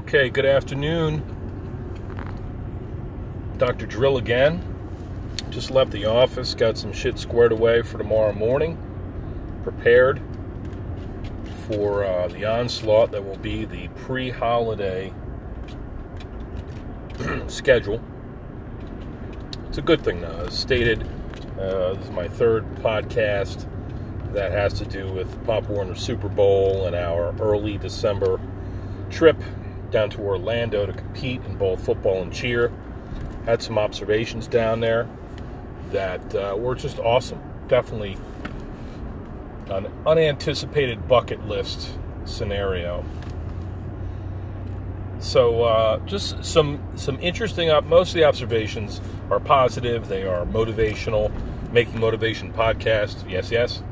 Okay, good afternoon. Dr. Drill again. Just left the office, got some shit squared away for tomorrow morning. Prepared for uh, the onslaught that will be the pre holiday schedule. It's a good thing, though. As stated, uh, this is my third podcast that has to do with Pop Warner Super Bowl and our early December trip down to Orlando to compete in both football and cheer. Had some observations down there that uh, were just awesome. Definitely an unanticipated bucket list scenario. So, uh, just some some interesting. Up most of the observations are positive. They are motivational. Making motivation podcast. Yes, yes.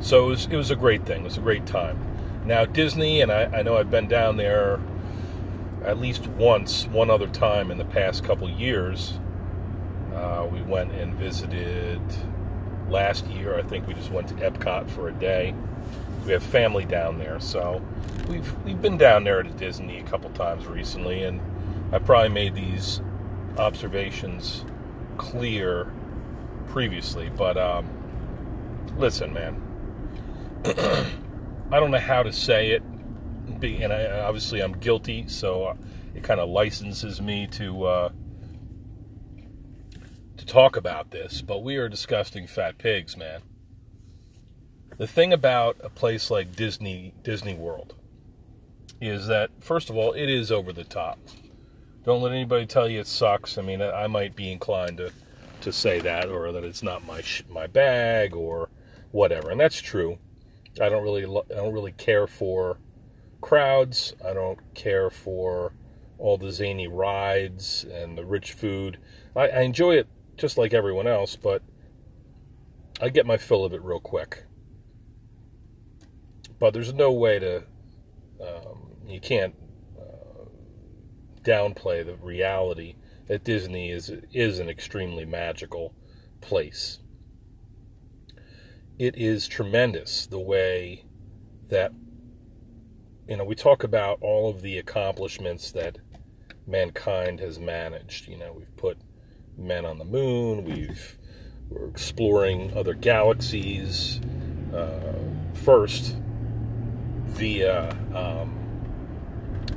So it was, it was a great thing. It was a great time. Now, Disney, and I, I know I've been down there at least once, one other time in the past couple years. Uh, we went and visited last year. I think we just went to Epcot for a day. We have family down there, so we've we've been down there to Disney a couple times recently, and I probably made these observations clear previously. But um, listen, man, I don't know how to say it, and I, obviously I'm guilty, so it kind of licenses me to uh, to talk about this. But we are disgusting fat pigs, man. The thing about a place like Disney Disney World is that first of all, it is over the top. Don't let anybody tell you it sucks. I mean, I might be inclined to to say that, or that it's not my my bag, or whatever, and that's true. I don't really I don't really care for crowds. I don't care for all the zany rides and the rich food. I, I enjoy it just like everyone else, but I get my fill of it real quick. But there's no way to um, you can't uh, downplay the reality that Disney is is an extremely magical place it is tremendous the way that you know we talk about all of the accomplishments that mankind has managed. You know we've put men on the moon we've we're exploring other galaxies uh, first via um,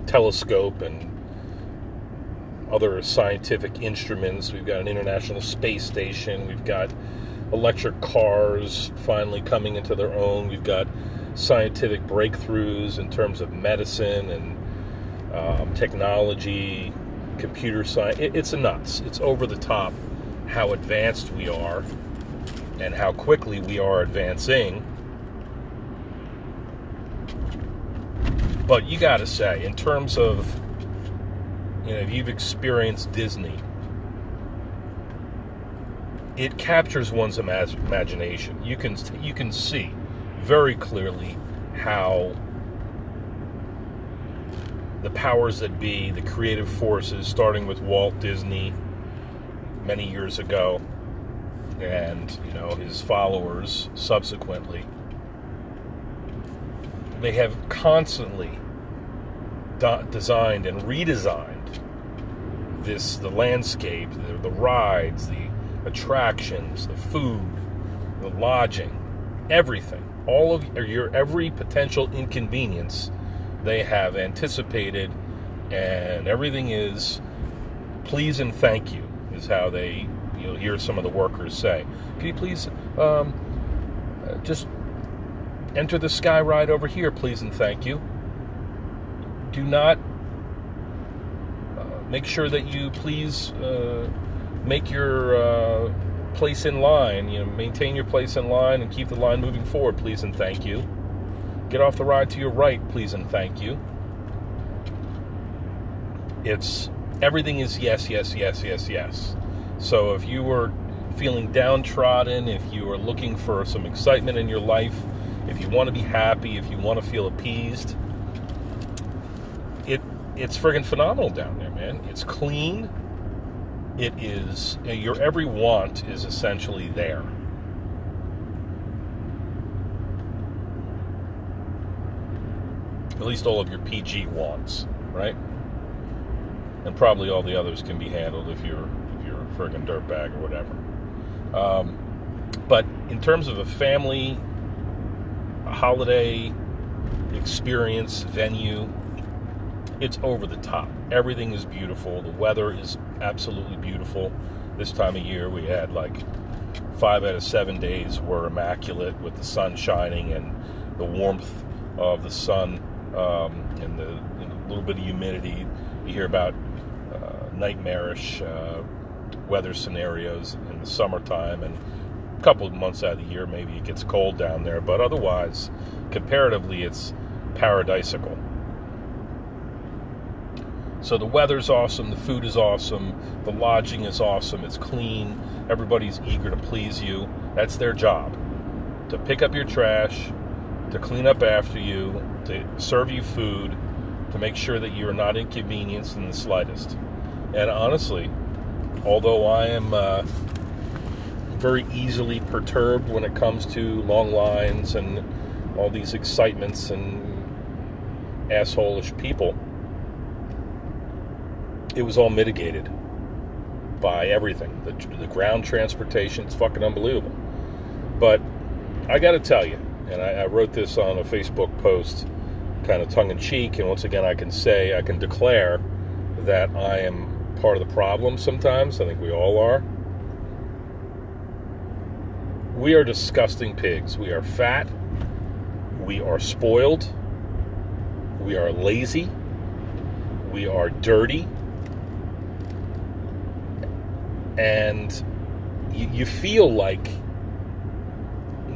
telescope and other scientific instruments. We've got an international space station. We've got electric cars finally coming into their own. We've got scientific breakthroughs in terms of medicine and um, technology, computer science. It, it's nuts. It's over the top how advanced we are and how quickly we are advancing. But you got to say, in terms of, you know, if you've experienced Disney, it captures one's imagination. You can you can see very clearly how the powers that be, the creative forces, starting with Walt Disney many years ago, and you know his followers subsequently, they have constantly designed and redesigned this the landscape, the, the rides, the attractions, the food, the lodging, everything, all of your every potential inconvenience they have anticipated, and everything is please and thank you is how they you'll hear some of the workers say. Can you please um, just enter the sky ride over here, please and thank you. Do not uh, make sure that you please. Uh, make your uh, place in line. You know, maintain your place in line and keep the line moving forward, please and thank you. Get off the ride to your right, please and thank you. It's everything is yes, yes, yes, yes, yes. So if you were feeling downtrodden, if you are looking for some excitement in your life, if you want to be happy, if you want to feel appeased, it it's friggin' phenomenal down there, man. It's clean it is your every want is essentially there. At least all of your PG wants, right? And probably all the others can be handled if you're if you're a friggin' dirtbag or whatever. Um, but in terms of a family a holiday experience venue, it's over the top. Everything is beautiful. The weather is absolutely beautiful. This time of year, we had like five out of seven days were immaculate with the sun shining and the warmth of the sun um, and the you know, little bit of humidity. You hear about uh, nightmarish uh, weather scenarios in the summertime and a couple of months out of the year, maybe it gets cold down there, but otherwise, comparatively, it's paradisical. So the weather's awesome, the food is awesome, the lodging is awesome, it's clean, everybody's eager to please you. That's their job. To pick up your trash, to clean up after you, to serve you food, to make sure that you are not inconvenienced in the slightest. And honestly, although I am uh, very easily perturbed when it comes to long lines and all these excitements and assholish people, it was all mitigated by everything. The, the ground transportation, it's fucking unbelievable. But I got to tell you, and I, I, wrote this on a Facebook post, kind of tongue in cheek, and once again, I can say, I can declare that I am part of the problem sometimes. I think we all are. We are disgusting pigs. We are fat. We are spoiled. We are lazy. We are dirty and you, you feel like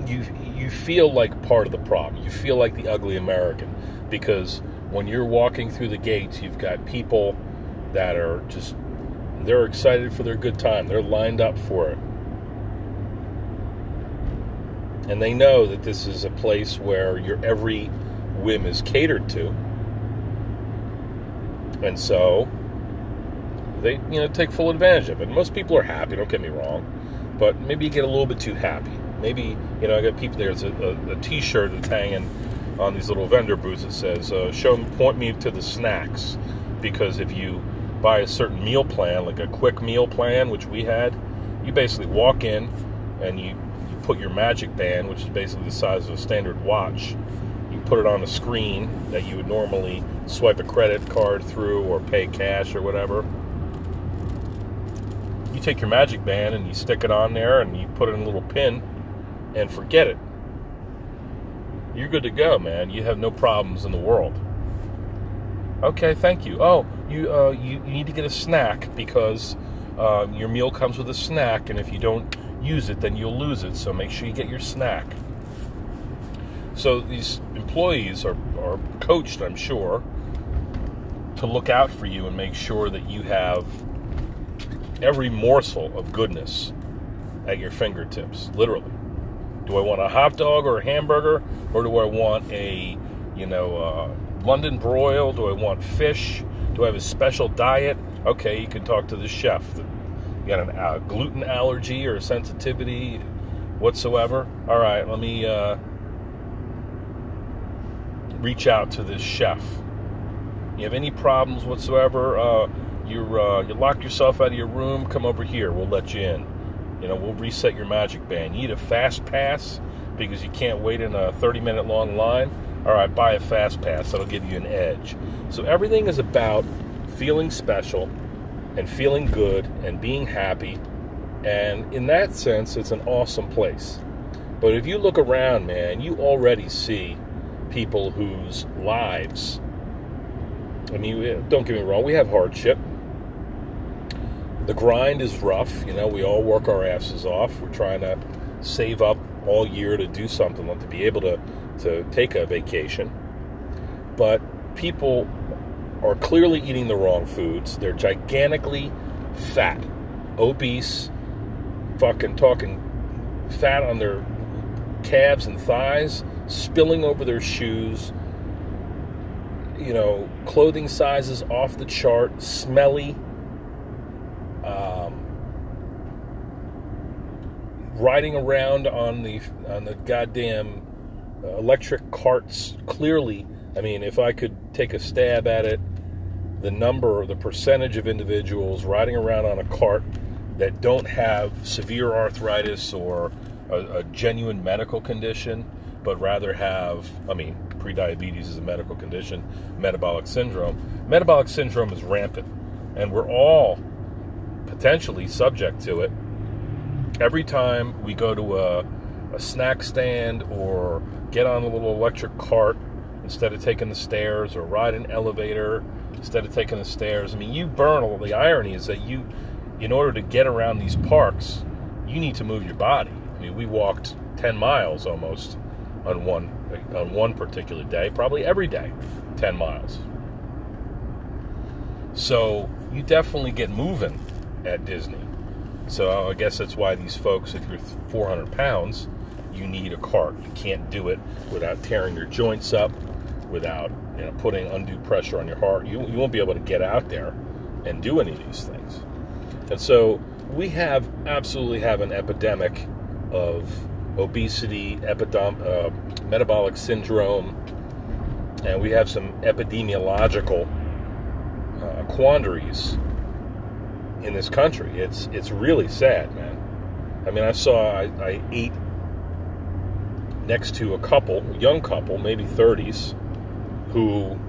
you you feel like part of the problem. You feel like the ugly American because when you're walking through the gates, you've got people that are just they're excited for their good time. They're lined up for it. And they know that this is a place where your every whim is catered to. And so they you know take full advantage of it. Most people are happy. Don't get me wrong, but maybe you get a little bit too happy. Maybe you know I got people there's a, a, a T-shirt that's hanging on these little vendor booths that says uh, "Show point me to the snacks," because if you buy a certain meal plan, like a quick meal plan, which we had, you basically walk in and you you put your Magic Band, which is basically the size of a standard watch. You put it on a screen that you would normally swipe a credit card through or pay cash or whatever you take your magic band and you stick it on there and you put it in a little pin and forget it. You're good to go, man. You have no problems in the world. Okay, thank you. Oh, you uh, you, you need to get a snack because uh, your meal comes with a snack, and if you don't use it, then you'll lose it. So make sure you get your snack. So these employees are, are coached, I'm sure, to look out for you and make sure that you have every morsel of goodness at your fingertips, literally. Do I want a hot dog or a hamburger, or do I want a, you know, uh, London broil? Do I want fish? Do I have a special diet? Okay, you can talk to the chef. You got a uh, gluten allergy or sensitivity whatsoever? All right, let me uh, reach out to this chef. You have any problems whatsoever? Uh, you uh, you lock yourself out of your room, come over here. We'll let you in. You know, we'll reset your magic band. You need a fast pass because you can't wait in a 30 minute long line. All right, buy a fast pass. That'll give you an edge. So everything is about feeling special and feeling good and being happy. And in that sense, it's an awesome place. But if you look around, man, you already see people whose lives I mean, don't get me wrong, we have hardship the grind is rough. You know, we all work our asses off. We're trying to save up all year to do something, to be able to, to take a vacation. But people are clearly eating the wrong foods. They're gigantically fat, obese, fucking talking fat on their calves and thighs, spilling over their shoes. You know, clothing sizes off the chart, smelly um, riding around on the on the goddamn electric carts, clearly I mean, if I could take a stab at it, the number, or the percentage of individuals riding around on a cart that don't have severe arthritis or a, a genuine medical condition, but rather have, I mean, prediabetes is a medical condition, metabolic syndrome. Metabolic syndrome is rampant, and we're all potentially subject to it. Every time we go to a, a snack stand or get on a little electric cart instead of taking the stairs or ride an elevator instead of taking the stairs. I mean, you burn all the irony is that you, in order to get around these parks, you need to move your body. I mean, we walked 10 miles almost on one on one particular day, probably every day, 10 miles. So you definitely get moving at Disney. So I guess that's why these folks, if you're 400 pounds, you need a cart. You can't do it without tearing your joints up, without you know, putting undue pressure on your heart. You, you won't be able to get out there and do any of these things. And so we have absolutely have an epidemic of obesity, epidem- uh, metabolic syndrome, and we have some epidemiological uh, quandaries in this country. It's it's really sad, man. I mean, I saw I, I ate next to a couple, young couple, maybe 30s, who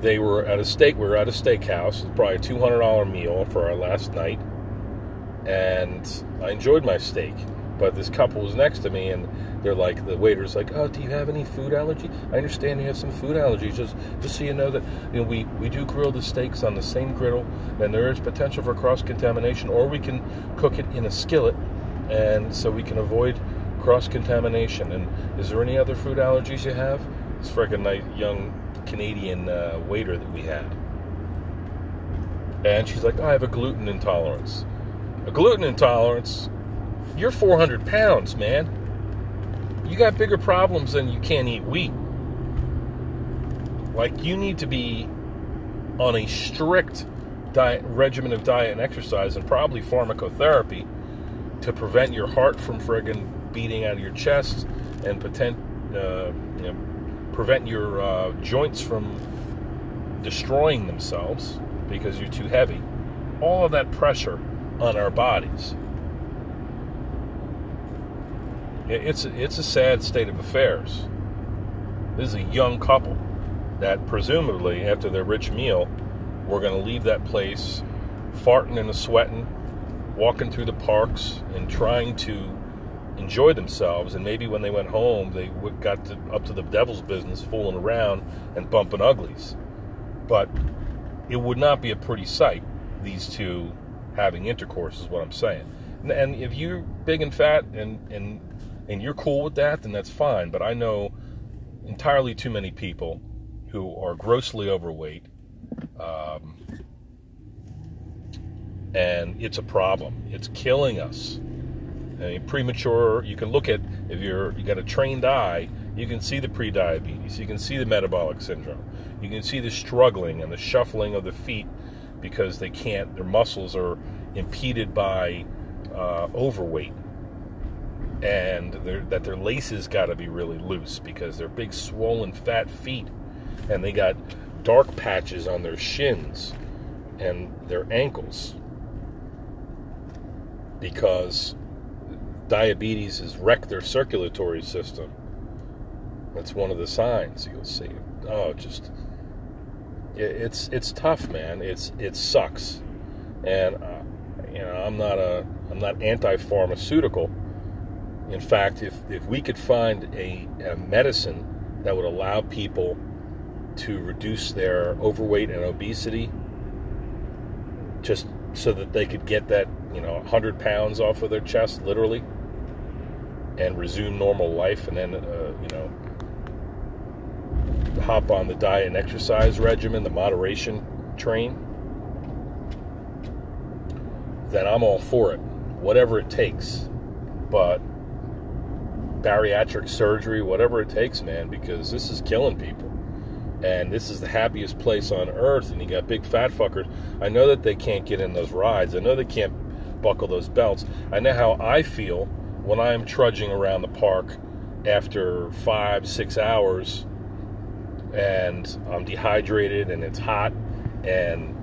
they were at a steak. We were at a steakhouse. It's probably a two hundred dollar meal for our last night, and I enjoyed my steak. But this couple was next to me, and they're like, the waiter's like, "Oh, do you have any food allergy? I understand you have some food allergies. Just, just so you know that you know we we do grill the steaks on the same griddle, and there is potential for cross contamination, or we can cook it in a skillet, and so we can avoid cross contamination. And is there any other food allergies you have? This freaking nice young Canadian uh, waiter that we had, and she's like, "I have a gluten intolerance." A gluten intolerance you're 400 pounds, man. You got bigger problems than you can't eat wheat. Like, you need to be on a strict diet, regimen of diet and exercise and probably pharmacotherapy to prevent your heart from friggin' beating out of your chest and potent, uh, you know, prevent your uh, joints from destroying themselves because you're too heavy. All of that pressure on our bodies it's it's a sad state of affairs. This is a young couple that presumably after their rich meal were going to leave that place farting and sweating, walking through the parks and trying to enjoy themselves. And maybe when they went home, they got to, up to the devil's business, fooling around and bumping uglies. But it would not be a pretty sight. These two having intercourse is what I'm saying. And if you're big and fat and and and you're cool with that, then that's fine. But I know entirely too many people who are grossly overweight, um, and it's a problem. It's killing us. I mean, premature. You can look at if you're you got a trained eye, you can see the prediabetes. You can see the metabolic syndrome. You can see the struggling and the shuffling of the feet because they can't. Their muscles are impeded by uh, overweight and that their laces got to be really loose because they're big, swollen, fat feet, and they got dark patches on their shins and their ankles because diabetes has wrecked their circulatory system. That's one of the signs you'll see. Oh, just it's it's tough, man. It's it sucks, and uh, you know I'm not a I'm not anti-pharmaceutical in fact, if, if we could find a, a medicine that would allow people to reduce their overweight and obesity just so that they could get that, you know, 100 pounds off of their chest, literally, and resume normal life and then, uh, you know, hop on the diet and exercise regimen, the moderation train, then I'm all for it, whatever it takes. But bariatric surgery, whatever it takes, man, because this is killing people. And this is the happiest place on earth, and you got big fat fuckers. I know that they can't get in those rides. I know they can't buckle those belts. I know how I feel when I'm trudging around the park after five, six hours and I'm dehydrated and it's hot and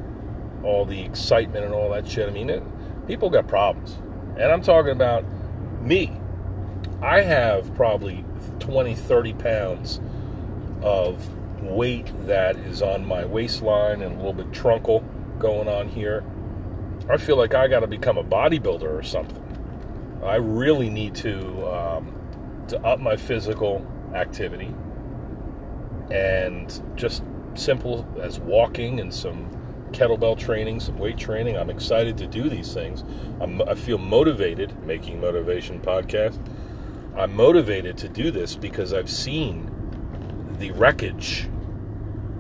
all the excitement and all that shit. I mean, it, people got problems. And I'm talking about me. I have probably 20, 30 pounds of weight that is on my waistline and a little bit trunkle going on here. I feel like I got to become a bodybuilder or something. I really need to um, to up my physical activity and just simple as walking and some kettlebell training, some weight training. I'm excited to do these things. I'm, I feel motivated making motivation podcast. I'm motivated to do this because I've seen the wreckage.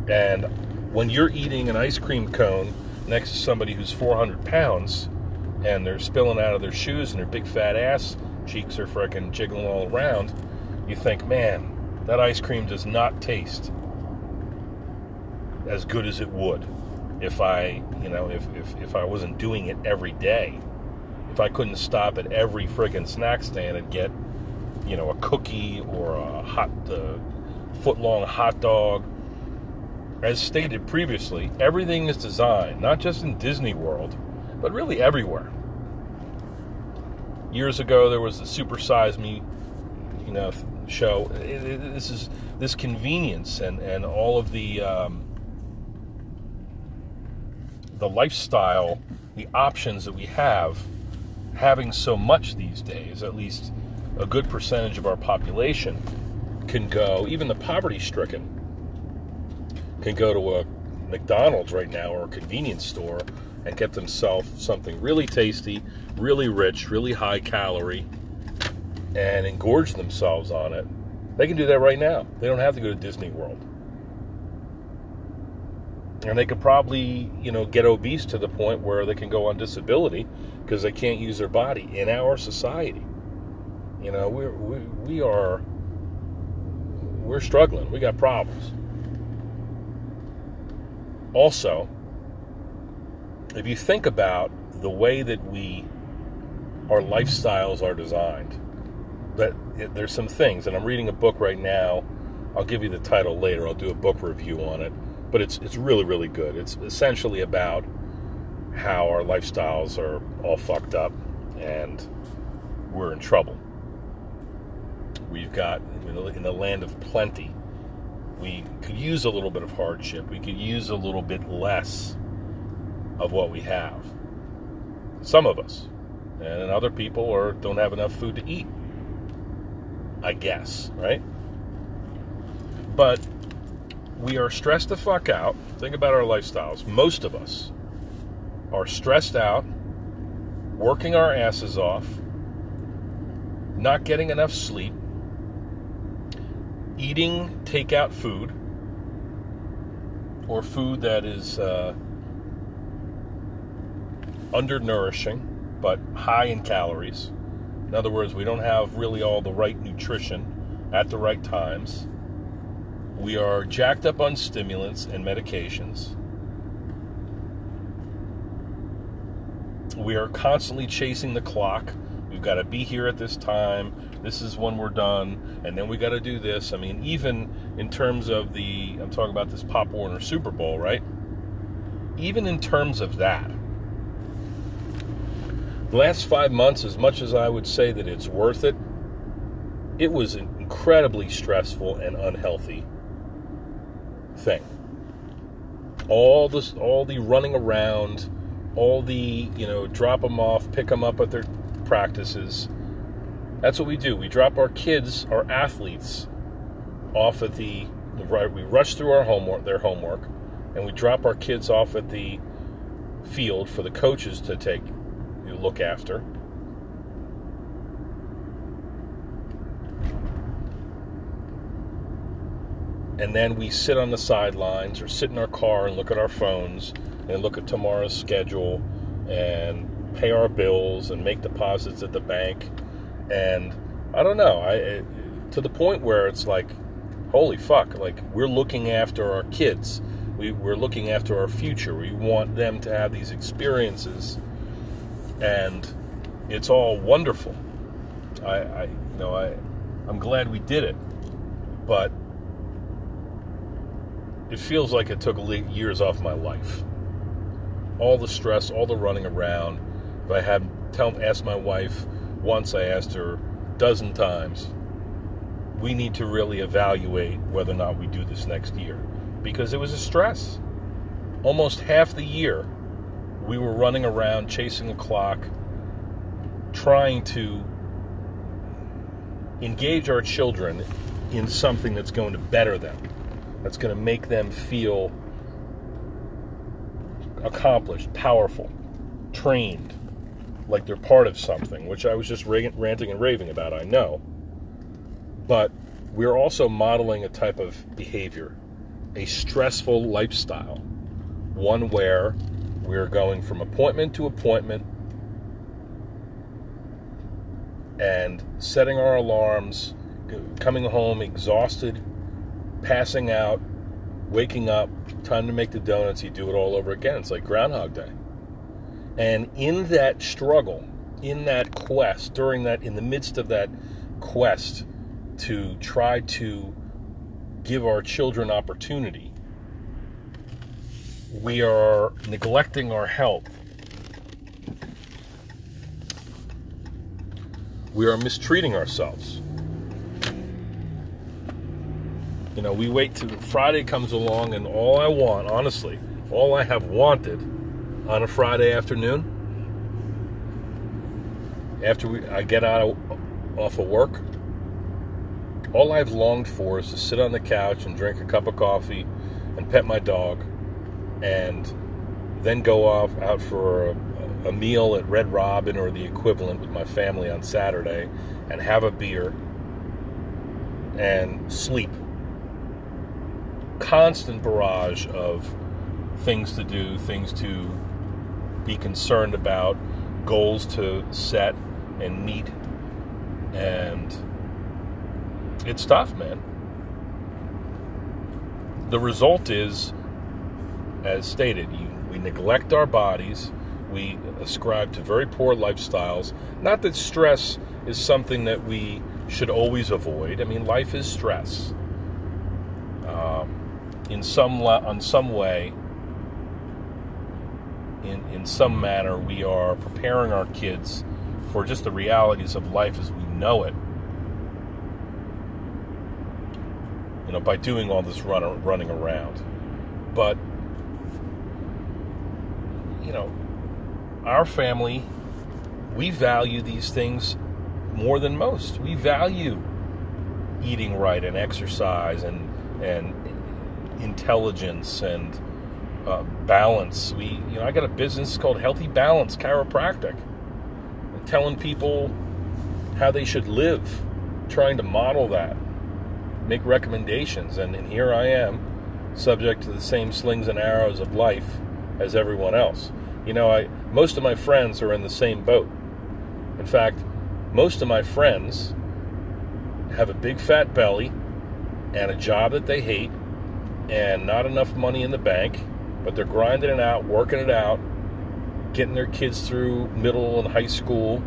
And when you're eating an ice cream cone next to somebody who's 400 pounds and they're spilling out of their shoes and their big fat ass cheeks are freaking jiggling all around, you think, man, that ice cream does not taste as good as it would if I, you know, if, if, if I wasn't doing it every day. If I couldn't stop at every friggin' snack stand and get, you know, a cookie or a hot, uh, foot long hot dog. As stated previously, everything is designed, not just in Disney World, but really everywhere. Years ago, there was the Super Size Me, you know, show. It, it, this is this convenience and and all of the um, the lifestyle, the options that we have, having so much these days. At least a good percentage of our population can go. Even the poverty-stricken can go to a McDonald's right now or a convenience store and get themselves something really tasty, really rich, really high calorie and engorge themselves on it. They can do that right now. They don't have to go to Disney World. And they could probably, you know, get obese to the point where they can go on disability because they can't use their body in our society. You know, we're, we, we are, we're struggling. We got problems. Also, if you think about the way that we, our lifestyles are designed, that there's some things, and I'm reading a book right now. I'll give you the title later. I'll do a book review on it, but it's it's really really good. It's essentially about how our lifestyles are all fucked up and we're in trouble. We've got in the land of plenty. We could use a little bit of hardship. We could use a little bit less of what we have. Some of us, and other people are don't have enough food to eat. I guess, right? But we are stressed the fuck out. Think about our lifestyles. Most of us are stressed out, working our asses off, not getting enough sleep, eating takeout food or food that is uh, undernourishing but high in calories in other words, we don't have really all the right nutrition at the right times. We are jacked up on stimulants and medications. We are constantly chasing the clock. We've got to be here at this time. This is when we're done. And then we got to do this. I mean, even in terms of the, I'm talking about this Pop Warner Super Bowl, right? Even in terms of that, the last five months, as much as I would say that it's worth it, it was an incredibly stressful and unhealthy thing. All this, all the running around, all the you know, drop them off, pick them up at their practices. That's what we do. We drop our kids, our athletes, off at the right. We rush through our homework, their homework, and we drop our kids off at the field for the coaches to take you look after. And then we sit on the sidelines or sit in our car and look at our phones and look at tomorrow's schedule and pay our bills and make deposits at the bank. And I don't know, I to the point where it's like, holy fuck, like we're looking after our kids. We, we're looking after our future. We want them to have these experiences and it's all wonderful. I, I you know, I I'm glad we did it, but it feels like it took years off my life. All the stress, all the running around. If I had tell asked my wife once, I asked her a dozen times. We need to really evaluate whether or not we do this next year because it was a stress. Almost half the year, we were running around chasing a clock, trying to engage our children in something that's going to better them, that's going to make them feel accomplished, powerful, trained, like they're part of something, which I was just ranting and raving about, I know. But we're also modeling a type of behavior, a stressful lifestyle, one where we're going from appointment to appointment and setting our alarms, coming home exhausted, passing out, waking up, time to make the donuts, you do it all over again. It's like Groundhog Day. And in that struggle, in that quest, during that, in the midst of that quest to try to give our children opportunity, we are neglecting our health we are mistreating ourselves. You know, we wait till Friday comes along, and all I want, honestly, all I have wanted on a Friday afternoon, after we, I get out of, off of work, all I've longed for is to sit on the couch and drink a cup of coffee and pet my dog, and then go off out for a, a meal at Red Robin or the equivalent with my family on Saturday and have a beer and sleep. Constant barrage of things to do, things to be concerned about, goals to set and meet. And it's tough, man. The result is, as stated, you, we neglect our bodies we ascribe to very poor lifestyles. Not that stress is something that we should always avoid. I mean, life is stress. Um, in some on some way, in in some manner, we are preparing our kids for just the realities of life as we know it. You know, by doing all this run, running around, but you know, our family, we value these things more than most. We value eating right and exercise and and intelligence and uh, balance. We, you know, I got a business called Healthy Balance Chiropractic. I'm telling people how they should live, trying to model that, make recommendations, and, and here I am, subject to the same slings and arrows of life as everyone else. You know, I most of my friends are in the same boat. In fact, most of my friends have a big fat belly and a job that they hate and not enough money in the bank, but they're grinding it out, working it out, getting their kids through middle and high school,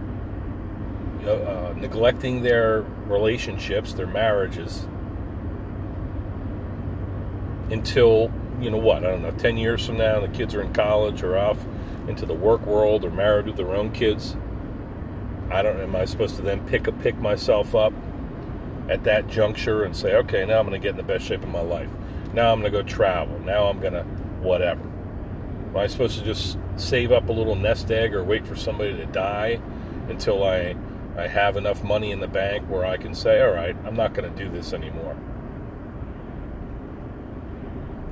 uh, uh, neglecting their relationships, their marriages, until, you know what, I don't know, 10 years from now, the kids are in college or off into the work world or married with their own kids. I don't. Am I supposed to then pick a pick myself up at that juncture and say, okay, now I'm going to get in the best shape of my life. Now I'm going to go travel. Now I'm going to whatever. Am I supposed to just save up a little nest egg or wait for somebody to die until I I have enough money in the bank where I can say, all right, I'm not going to do this anymore.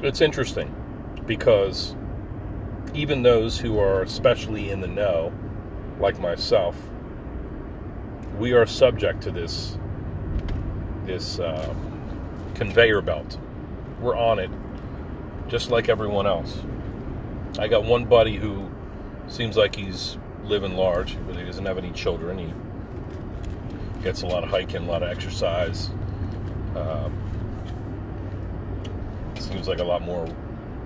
It's interesting because even those who are especially in the know, like myself, we are subject to this this uh, conveyor belt. We're on it, just like everyone else. I got one buddy who seems like he's living large, but he doesn't have any children. He gets a lot of hiking, a lot of exercise. Um, seems like a lot more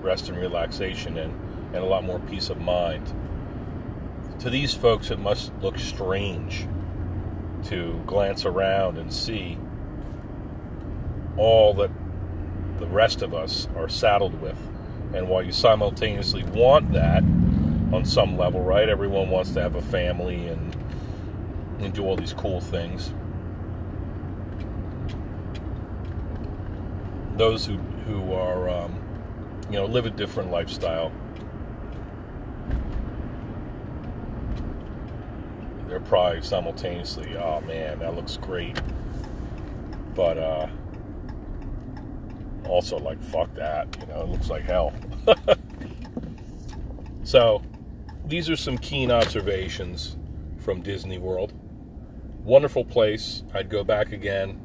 rest and relaxation and and a lot more peace of mind. To these folks, it must look strange to glance around and see all that the rest of us are saddled with. And while you simultaneously want that on some level, right? Everyone wants to have a family and, and do all these cool things. Those who, who are, um, you know, live a different lifestyle. They're probably simultaneously, oh man, that looks great. But, uh, also like fuck that you know it looks like hell. So these are some keen observations from disney world. Wonderful place. I'd go back again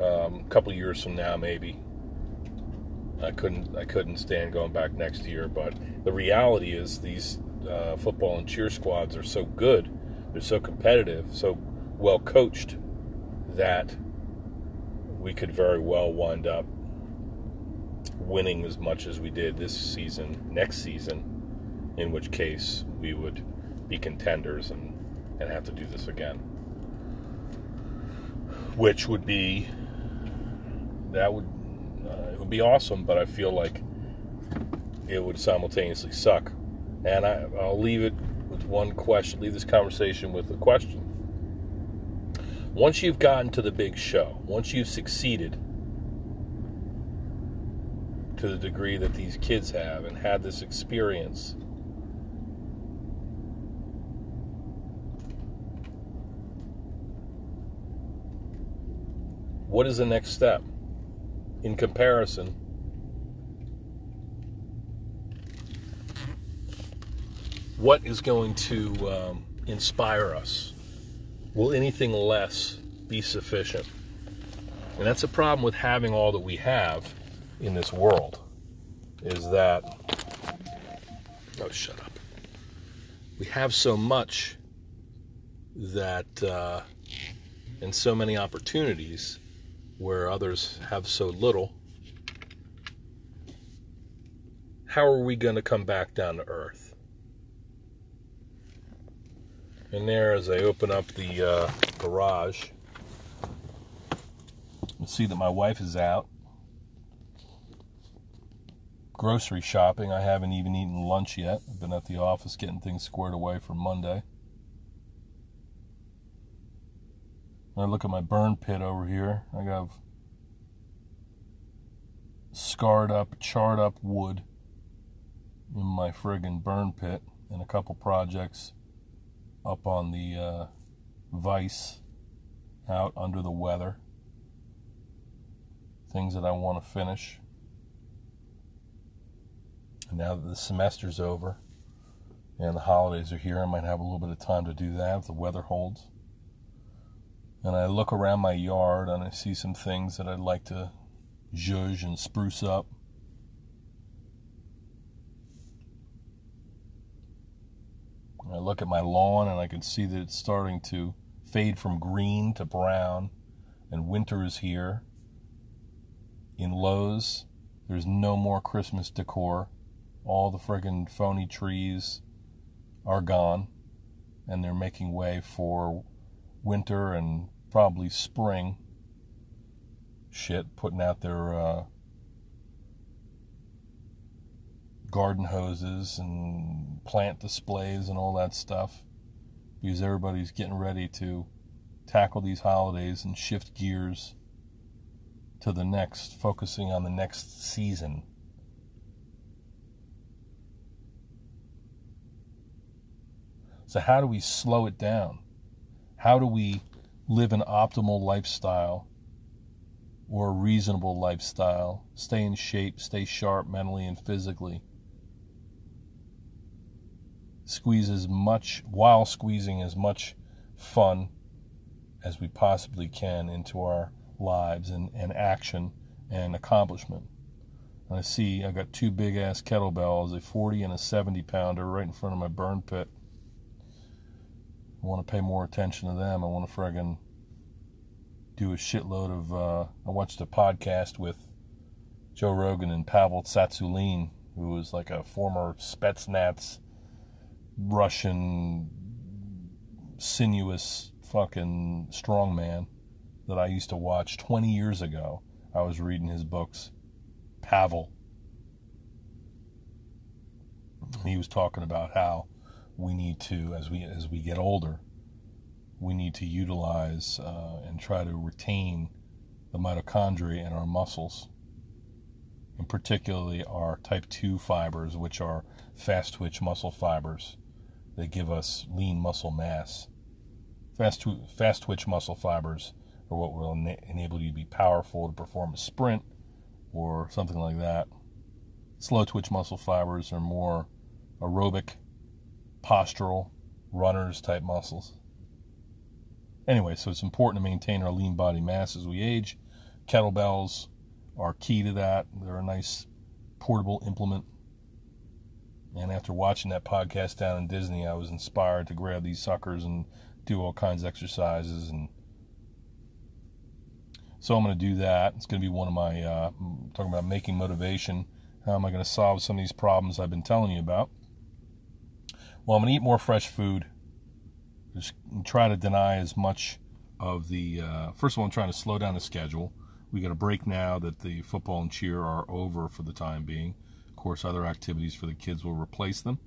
um, a couple years from now maybe. I couldn't i couldn't stand going back next year but the reality is these uh, football and cheer squads are so good they're so competitive so well coached that we could very well wind up winning as much as we did this season, next season, in which case we would be contenders and, and have to do this again. Which would be, that would, uh, it would be awesome, but I feel like it would simultaneously suck. And I, I'll leave it with one question, leave this conversation with a question. Once you've gotten to the big show, once you've succeeded, to the degree that these kids have and had this experience. What is the next step? In comparison, what is going to um, inspire us? Will anything less be sufficient? And that's a problem with having all that we have in this world is that oh shut up. We have so much that uh, and so many opportunities where others have so little. How are we going to come back down to earth? And there as i open up the uh, garage see that my wife is out grocery shopping. I haven't even eaten lunch yet. I've been at the office getting things squared away for Monday. I look at my burn pit over here. I got scarred up, charred up wood in my friggin' burn pit and a couple projects up on the uh, vise out under the weather. Things that I want to finish. Now that the semester's over and the holidays are here, I might have a little bit of time to do that if the weather holds. And I look around my yard and I see some things that I'd like to zhuzh and spruce up. I look at my lawn and I can see that it's starting to fade from green to brown, and winter is here. In Lowe's, there's no more Christmas decor all the friggin' phony trees are gone and they're making way for winter and probably spring shit, putting out their uh, garden hoses and plant displays and all that stuff because everybody's getting ready to tackle these holidays and shift gears to the next, focusing on the next season. So, how do we slow it down? How do we live an optimal lifestyle or a reasonable lifestyle? Stay in shape, stay sharp mentally and physically. Squeeze as much, while squeezing as much fun as we possibly can into our lives and, and action and accomplishment. And I see I've got two big ass kettlebells, a 40 and a 70 pounder, right in front of my burn pit. I want to pay more attention to them. I want to friggin' do a shitload of. Uh, I watched a podcast with Joe Rogan and Pavel Tsatsouline, who was like a former Spetsnaz Russian sinuous fucking strongman that I used to watch 20 years ago. I was reading his books, Pavel. He was talking about how we need to, as we as we get older, we need to utilize uh, and try to retain the mitochondria in our muscles, and particularly our type 2 fibers, which are fast twitch muscle fibers that give us lean muscle mass. Fast, fast twitch muscle fibers are what will ena- enable you to be powerful to perform a sprint or something like that. Slow twitch muscle fibers are more aerobic, postural, runners type muscles. Anyway, so it's important to maintain our lean body mass as we age. Kettlebells are key to that. They're a nice portable implement. And after watching that podcast down in Disney, I was inspired to grab these suckers and do all kinds of exercises. And so I'm going to do that. It's going to be one of my, uh, talking about making motivation. How am I going to solve some of these problems I've been telling you about? Well, I'm going to eat more fresh food. Just try to deny as much of the. Uh, first of all, I'm trying to slow down the schedule. We got a break now that the football and cheer are over for the time being. Of course, other activities for the kids will replace them.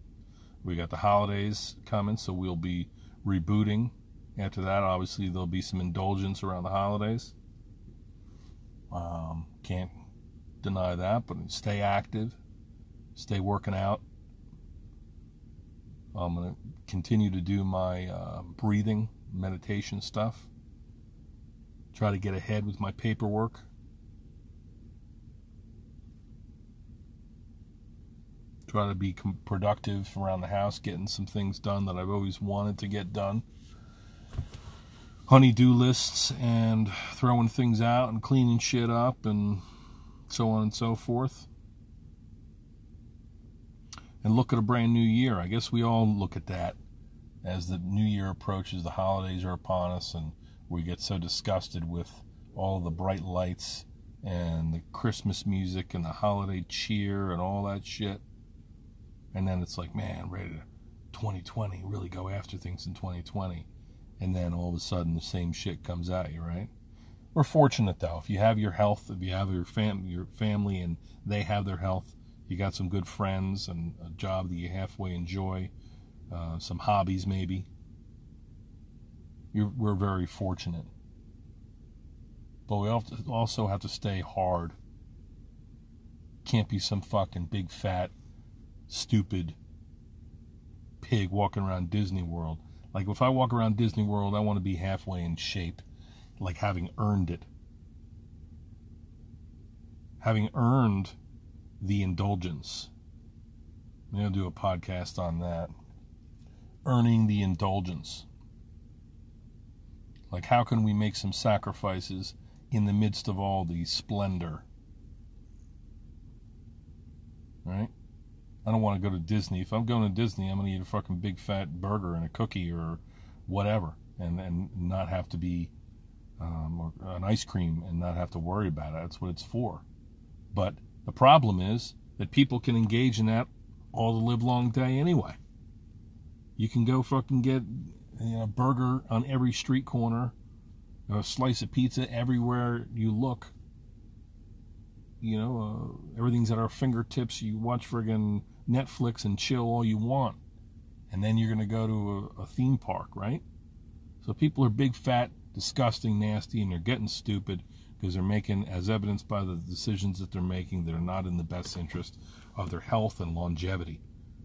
We got the holidays coming, so we'll be rebooting. After that, obviously, there'll be some indulgence around the holidays. Um, can't deny that, but stay active, stay working out, I'm going to continue to do my uh, breathing meditation stuff. Try to get ahead with my paperwork. Try to be productive around the house, getting some things done that I've always wanted to get done. Honeydew lists and throwing things out and cleaning shit up and so on and so forth and look at a brand new year. I guess we all look at that as the new year approaches, the holidays are upon us, and we get so disgusted with all the bright lights and the Christmas music and the holiday cheer and all that shit. And then it's like, man, ready to 2020, really go after things in 2020. And then all of a sudden the same shit comes at you, right? We're fortunate though. If you have your health, if you have your fam your family and they have their health, you got some good friends and a job that you halfway enjoy, uh, some hobbies maybe. You're, we're very fortunate. But we also have to stay hard. Can't be some fucking big fat, stupid pig walking around Disney World. Like if I walk around Disney World, I want to be halfway in shape, like having earned it. Having earned the indulgence. Going to do a podcast on that. Earning the indulgence. Like, how can we make some sacrifices in the midst of all the splendor? Right? I don't want to go to Disney. If I'm going to Disney, I'm going to eat a fucking big fat burger and a cookie or whatever, and and not have to be um, or an ice cream and not have to worry about it. That's what it's for. But the problem is that people can engage in that all the live long day anyway. You can go fucking get you know, a burger on every street corner, a slice of pizza everywhere you look. You know, uh, everything's at our fingertips. You watch friggin' Netflix and chill all you want. And then you're going to go to a, a theme park, right? So people are big, fat, disgusting, nasty, and they're getting stupid because they're making, as evidenced by the decisions that they're making, that are not in the best interest of their health and longevity.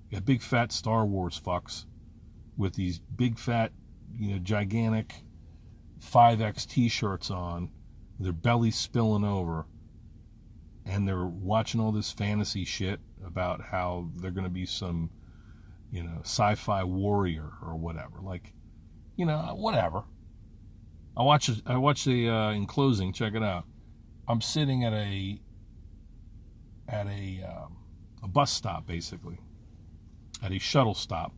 You got big fat Star Wars fucks with these big fat, you know, gigantic 5X t shirts on, their bellies spilling over, and they're watching all this fantasy shit about how they're going to be some, you know, sci fi warrior or whatever. Like, you know, whatever. I watch. I watch the uh, in closing. Check it out. I'm sitting at a at a um, a bus stop, basically, at a shuttle stop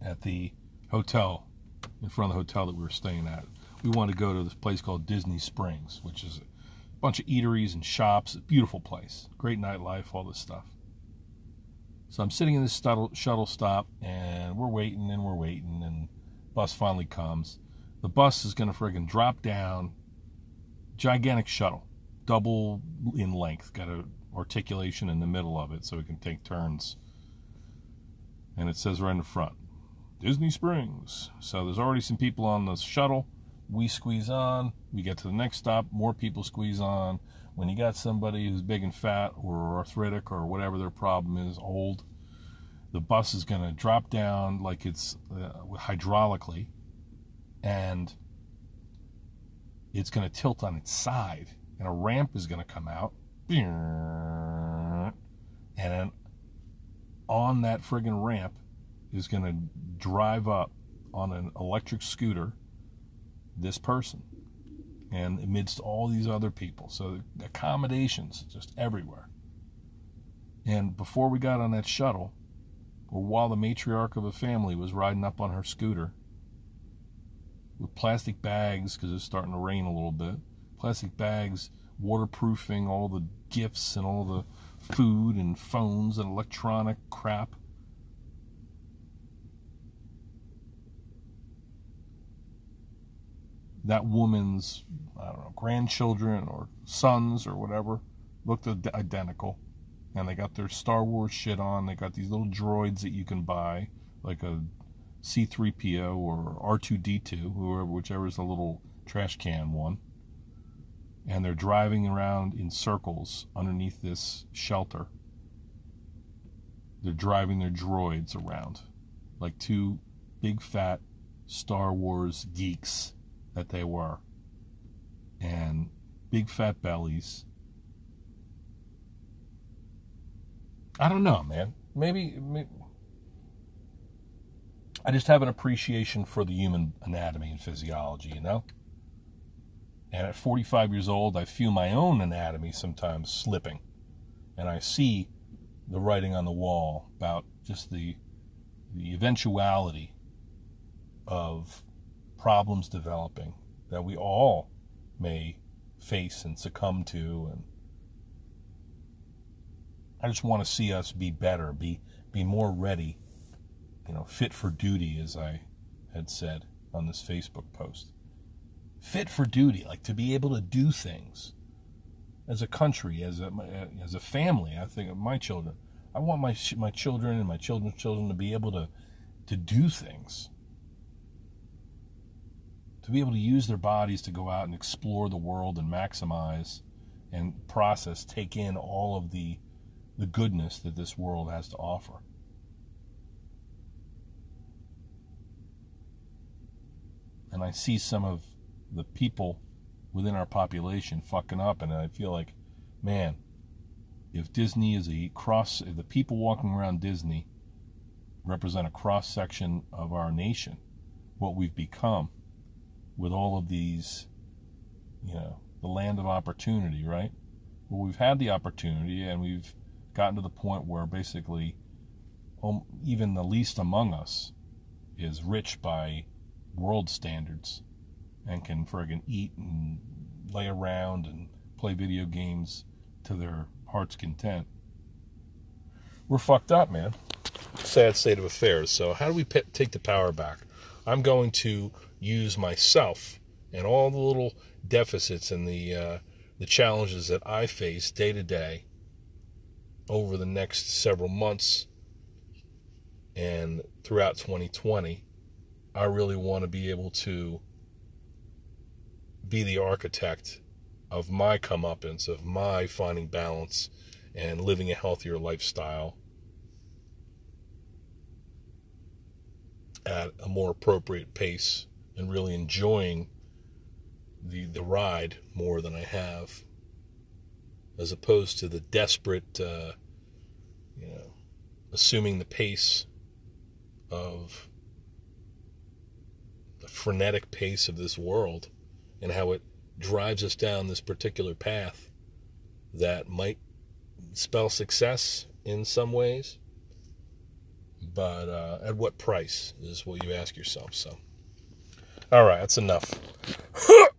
at the hotel in front of the hotel that we were staying at. We wanted to go to this place called Disney Springs, which is a bunch of eateries and shops. beautiful place, great nightlife, all this stuff. So I'm sitting in this shuttle, shuttle stop, and we're waiting and we're waiting, and Bus finally comes. The bus is going to friggin' drop down. Gigantic shuttle, double in length, got an articulation in the middle of it so it can take turns. And it says right in the front, Disney Springs. So there's already some people on the shuttle. We squeeze on. We get to the next stop. More people squeeze on. When you got somebody who's big and fat or arthritic or whatever their problem is, old, the bus is going to drop down like it's uh, hydraulically and it's going to tilt on its side and a ramp is going to come out and then on that friggin' ramp is going to drive up on an electric scooter this person and amidst all these other people. So accommodations just everywhere. And before we got on that shuttle or while the matriarch of a family was riding up on her scooter with plastic bags because it's starting to rain a little bit plastic bags waterproofing all the gifts and all the food and phones and electronic crap that woman's I don't know grandchildren or sons or whatever looked identical and they got their Star Wars shit on. They got these little droids that you can buy, like a C3PO or R2D2, whoever, whichever is the little trash can one. And they're driving around in circles underneath this shelter. They're driving their droids around like two big fat Star Wars geeks that they were. And big fat bellies I don't know, man. Maybe, maybe, I just have an appreciation for the human anatomy and physiology, you know? And at 45 years old, I feel my own anatomy sometimes slipping. And I see the writing on the wall about just the the eventuality of problems developing that we all may face and succumb to and I just want to see us be better, be be more ready, you know, fit for duty, as I had said on this Facebook post. Fit for duty, like to be able to do things as a country, as a as a family. I think of my children. I want my my children and my children's children to be able to to do things, to be able to use their bodies to go out and explore the world and maximize and process, take in all of the the goodness that this world has to offer. And I see some of the people within our population fucking up, and I feel like, man, if Disney is a cross, if the people walking around Disney represent a cross section of our nation, what we've become with all of these, you know, the land of opportunity, right? Well, we've had the opportunity and we've gotten to the point where basically um, even the least among us is rich by world standards and can friggin' eat and lay around and play video games to their heart's content. We're fucked up, man. Sad state of affairs. So, how do we p- take the power back? I'm going to use myself and all the little deficits and the uh, the challenges that I face day to day over the next several months and throughout 2020, I really want to be able to be the architect of my comeuppance, of my finding balance and living a healthier lifestyle at a more appropriate pace and really enjoying the the ride more than I have as opposed to the desperate, uh, you know, assuming the pace of frenetic pace of this world and how it drives us down this particular path that might spell success in some ways, but uh, at what price is what you ask yourself. So, all right, that's enough.